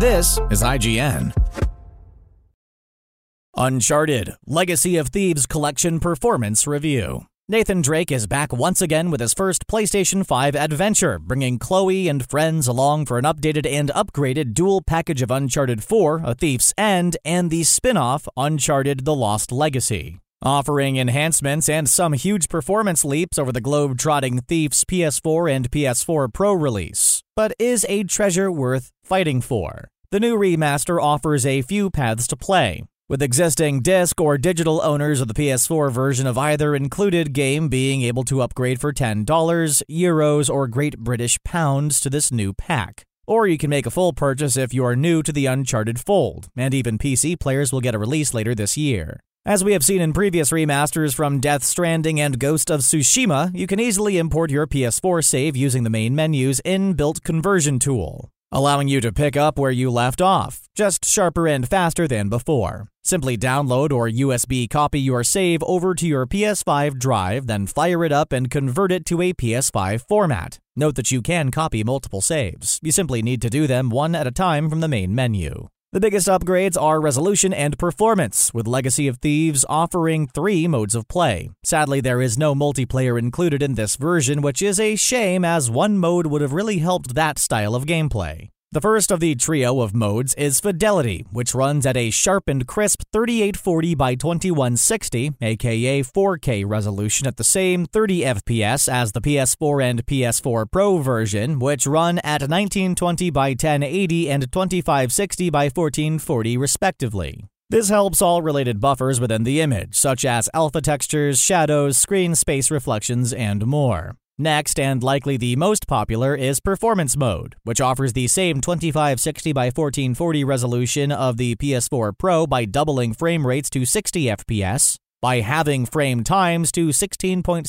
This is IGN. Uncharted Legacy of Thieves Collection Performance Review. Nathan Drake is back once again with his first PlayStation 5 adventure, bringing Chloe and friends along for an updated and upgraded dual package of Uncharted 4, A Thief's End, and the spin off Uncharted The Lost Legacy. Offering enhancements and some huge performance leaps over the globe trotting Thief's PS4 and PS4 Pro release. But is a treasure worth fighting for? The new remaster offers a few paths to play, with existing disc or digital owners of the PS4 version of either included game being able to upgrade for $10, euros, or Great British pounds to this new pack. Or you can make a full purchase if you are new to the Uncharted fold, and even PC players will get a release later this year. As we have seen in previous remasters from Death Stranding and Ghost of Tsushima, you can easily import your PS4 save using the main menu's inbuilt conversion tool, allowing you to pick up where you left off, just sharper and faster than before. Simply download or USB copy your save over to your PS5 drive, then fire it up and convert it to a PS5 format. Note that you can copy multiple saves. You simply need to do them one at a time from the main menu. The biggest upgrades are resolution and performance, with Legacy of Thieves offering three modes of play. Sadly, there is no multiplayer included in this version, which is a shame as one mode would have really helped that style of gameplay. The first of the trio of modes is Fidelity, which runs at a sharp and crisp 3840 by 2160, aka 4K resolution at the same 30 FPS as the PS4 and PS4 Pro version, which run at 1920 by 1080 and 2560 by 1440 respectively. This helps all related buffers within the image, such as alpha textures, shadows, screen space reflections, and more. Next, and likely the most popular, is Performance Mode, which offers the same 2560x1440 resolution of the PS4 Pro by doubling frame rates to 60 FPS, by halving frame times to 16.67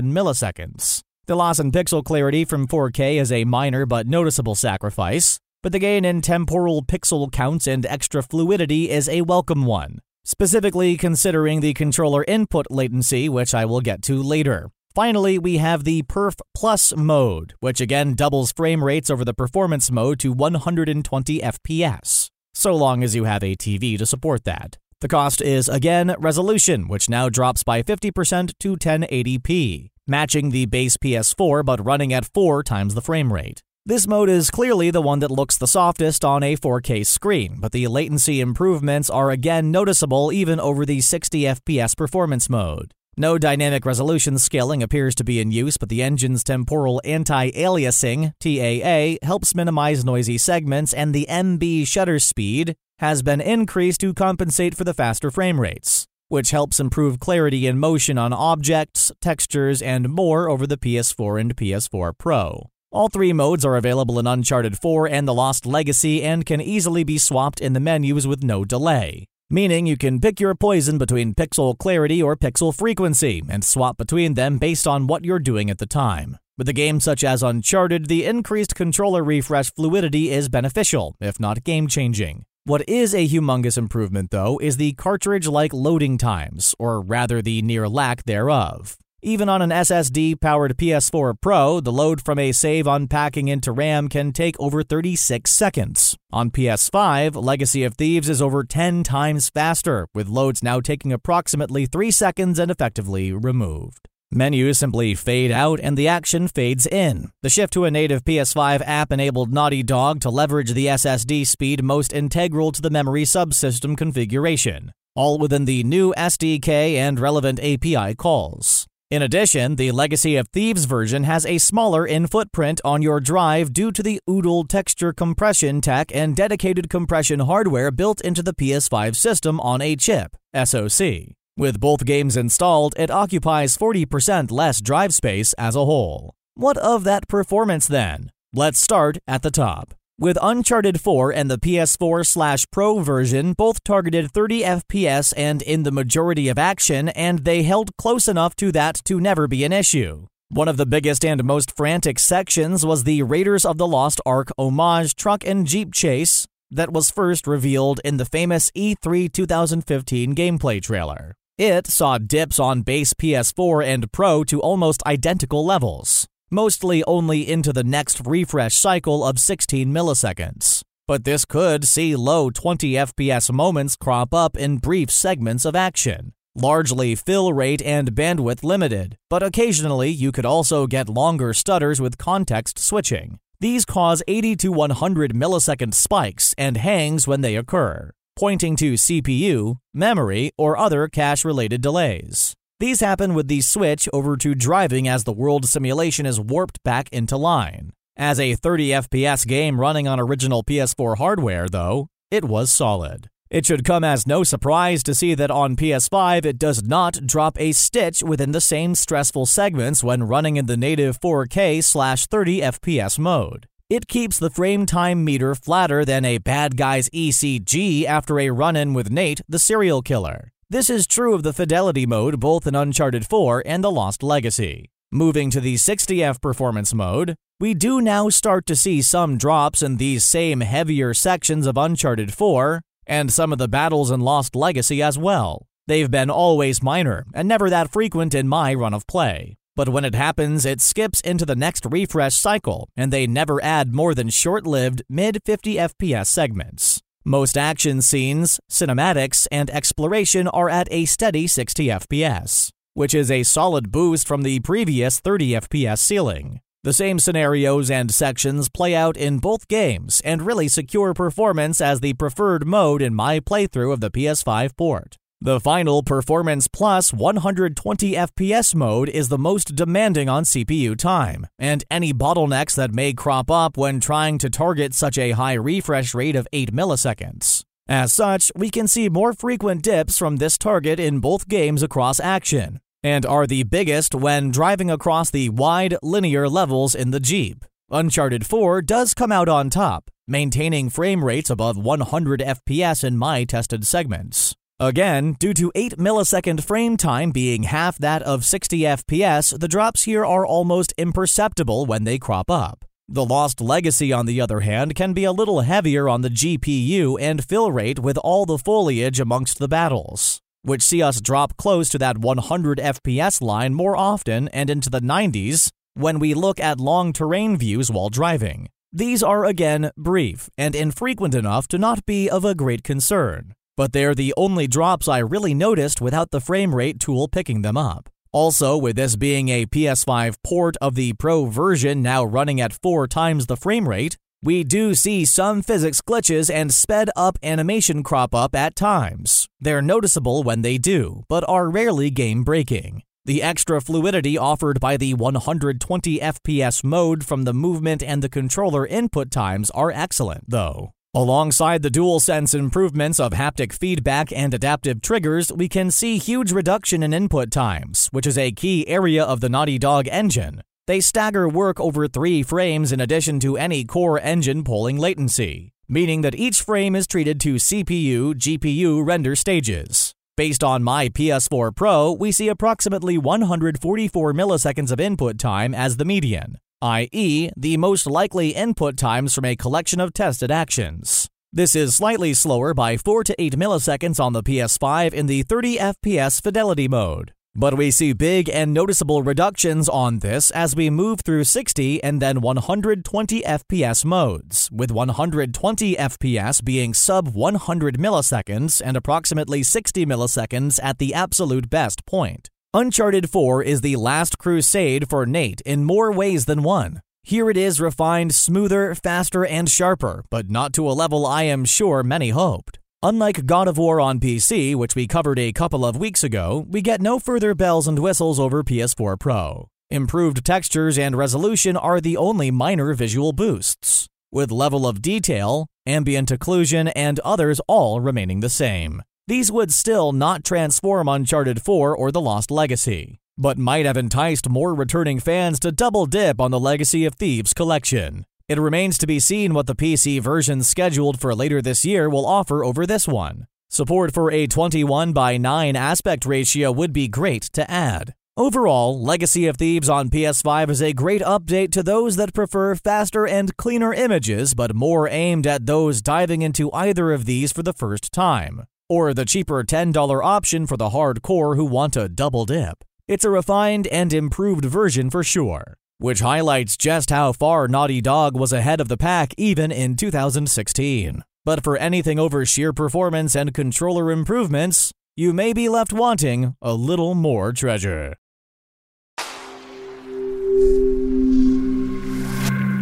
milliseconds. The loss in pixel clarity from 4K is a minor but noticeable sacrifice, but the gain in temporal pixel counts and extra fluidity is a welcome one, specifically considering the controller input latency, which I will get to later. Finally, we have the Perf Plus mode, which again doubles frame rates over the performance mode to 120 FPS, so long as you have a TV to support that. The cost is again resolution, which now drops by 50% to 1080p, matching the base PS4 but running at 4 times the frame rate. This mode is clearly the one that looks the softest on a 4K screen, but the latency improvements are again noticeable even over the 60 FPS performance mode. No dynamic resolution scaling appears to be in use, but the engine's temporal anti aliasing, TAA, helps minimize noisy segments, and the MB shutter speed has been increased to compensate for the faster frame rates, which helps improve clarity in motion on objects, textures, and more over the PS4 and PS4 Pro. All three modes are available in Uncharted 4 and The Lost Legacy and can easily be swapped in the menus with no delay meaning you can pick your poison between pixel clarity or pixel frequency and swap between them based on what you're doing at the time. With a game such as Uncharted, the increased controller refresh fluidity is beneficial, if not game changing. What is a humongous improvement, though, is the cartridge like loading times, or rather the near lack thereof. Even on an SSD powered PS4 Pro, the load from a save unpacking into RAM can take over 36 seconds. On PS5, Legacy of Thieves is over 10 times faster, with loads now taking approximately 3 seconds and effectively removed. Menus simply fade out and the action fades in. The shift to a native PS5 app enabled Naughty Dog to leverage the SSD speed most integral to the memory subsystem configuration, all within the new SDK and relevant API calls. In addition, the Legacy of Thieves version has a smaller in footprint on your drive due to the OODLE texture compression tech and dedicated compression hardware built into the PS5 system on a chip, SoC. With both games installed, it occupies 40% less drive space as a whole. What of that performance then? Let's start at the top. With Uncharted 4 and the PS4 slash Pro version, both targeted 30 FPS and in the majority of action, and they held close enough to that to never be an issue. One of the biggest and most frantic sections was the Raiders of the Lost Ark homage truck and jeep chase that was first revealed in the famous E3 2015 gameplay trailer. It saw dips on base PS4 and Pro to almost identical levels, mostly only into the next refresh cycle of 16 milliseconds. But this could see low 20 FPS moments crop up in brief segments of action, largely fill rate and bandwidth limited, but occasionally you could also get longer stutters with context switching. These cause 80 to 100 millisecond spikes and hangs when they occur pointing to CPU, memory, or other cache related delays. These happen with the switch over to driving as the world simulation is warped back into line. As a 30 FPS game running on original PS4 hardware, though, it was solid. It should come as no surprise to see that on PS5 it does not drop a stitch within the same stressful segments when running in the native 4K 30 FPS mode. It keeps the frame time meter flatter than a bad guy's ECG after a run in with Nate, the serial killer. This is true of the fidelity mode both in Uncharted 4 and The Lost Legacy. Moving to the 60F performance mode, we do now start to see some drops in these same heavier sections of Uncharted 4 and some of the battles in Lost Legacy as well. They've been always minor and never that frequent in my run of play. But when it happens, it skips into the next refresh cycle, and they never add more than short lived mid 50 FPS segments. Most action scenes, cinematics, and exploration are at a steady 60 FPS, which is a solid boost from the previous 30 FPS ceiling. The same scenarios and sections play out in both games and really secure performance as the preferred mode in my playthrough of the PS5 port. The final Performance Plus 120 FPS mode is the most demanding on CPU time, and any bottlenecks that may crop up when trying to target such a high refresh rate of 8 milliseconds. As such, we can see more frequent dips from this target in both games across action, and are the biggest when driving across the wide, linear levels in the Jeep. Uncharted 4 does come out on top, maintaining frame rates above 100 FPS in my tested segments. Again, due to 8 millisecond frame time being half that of 60 FPS, the drops here are almost imperceptible when they crop up. The Lost Legacy, on the other hand, can be a little heavier on the GPU and fill rate with all the foliage amongst the battles, which see us drop close to that 100 FPS line more often and into the 90s when we look at long terrain views while driving. These are again brief and infrequent enough to not be of a great concern but they're the only drops I really noticed without the frame rate tool picking them up. Also, with this being a PS5 port of the Pro version now running at four times the frame rate, we do see some physics glitches and sped up animation crop up at times. They're noticeable when they do, but are rarely game breaking. The extra fluidity offered by the 120 FPS mode from the movement and the controller input times are excellent, though. Alongside the DualSense improvements of haptic feedback and adaptive triggers, we can see huge reduction in input times, which is a key area of the Naughty Dog engine. They stagger work over three frames in addition to any core engine polling latency, meaning that each frame is treated to CPU, GPU render stages. Based on my PS4 Pro, we see approximately 144 milliseconds of input time as the median, i.e., the most likely input times from a collection of tested actions. This is slightly slower by 4 to 8 milliseconds on the PS5 in the 30 FPS fidelity mode. But we see big and noticeable reductions on this as we move through 60 and then 120 FPS modes, with 120 FPS being sub 100 milliseconds and approximately 60 milliseconds at the absolute best point. Uncharted 4 is the last crusade for Nate in more ways than one. Here it is refined, smoother, faster, and sharper, but not to a level I am sure many hoped. Unlike God of War on PC, which we covered a couple of weeks ago, we get no further bells and whistles over PS4 Pro. Improved textures and resolution are the only minor visual boosts, with level of detail, ambient occlusion, and others all remaining the same. These would still not transform Uncharted 4 or The Lost Legacy, but might have enticed more returning fans to double dip on the Legacy of Thieves collection. It remains to be seen what the PC version scheduled for later this year will offer over this one. Support for a 21 by 9 aspect ratio would be great to add. Overall, Legacy of Thieves on PS5 is a great update to those that prefer faster and cleaner images, but more aimed at those diving into either of these for the first time or the cheaper $10 option for the hardcore who want a double dip. It's a refined and improved version for sure, which highlights just how far Naughty Dog was ahead of the pack even in 2016. But for anything over sheer performance and controller improvements, you may be left wanting a little more treasure.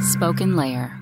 Spoken Layer.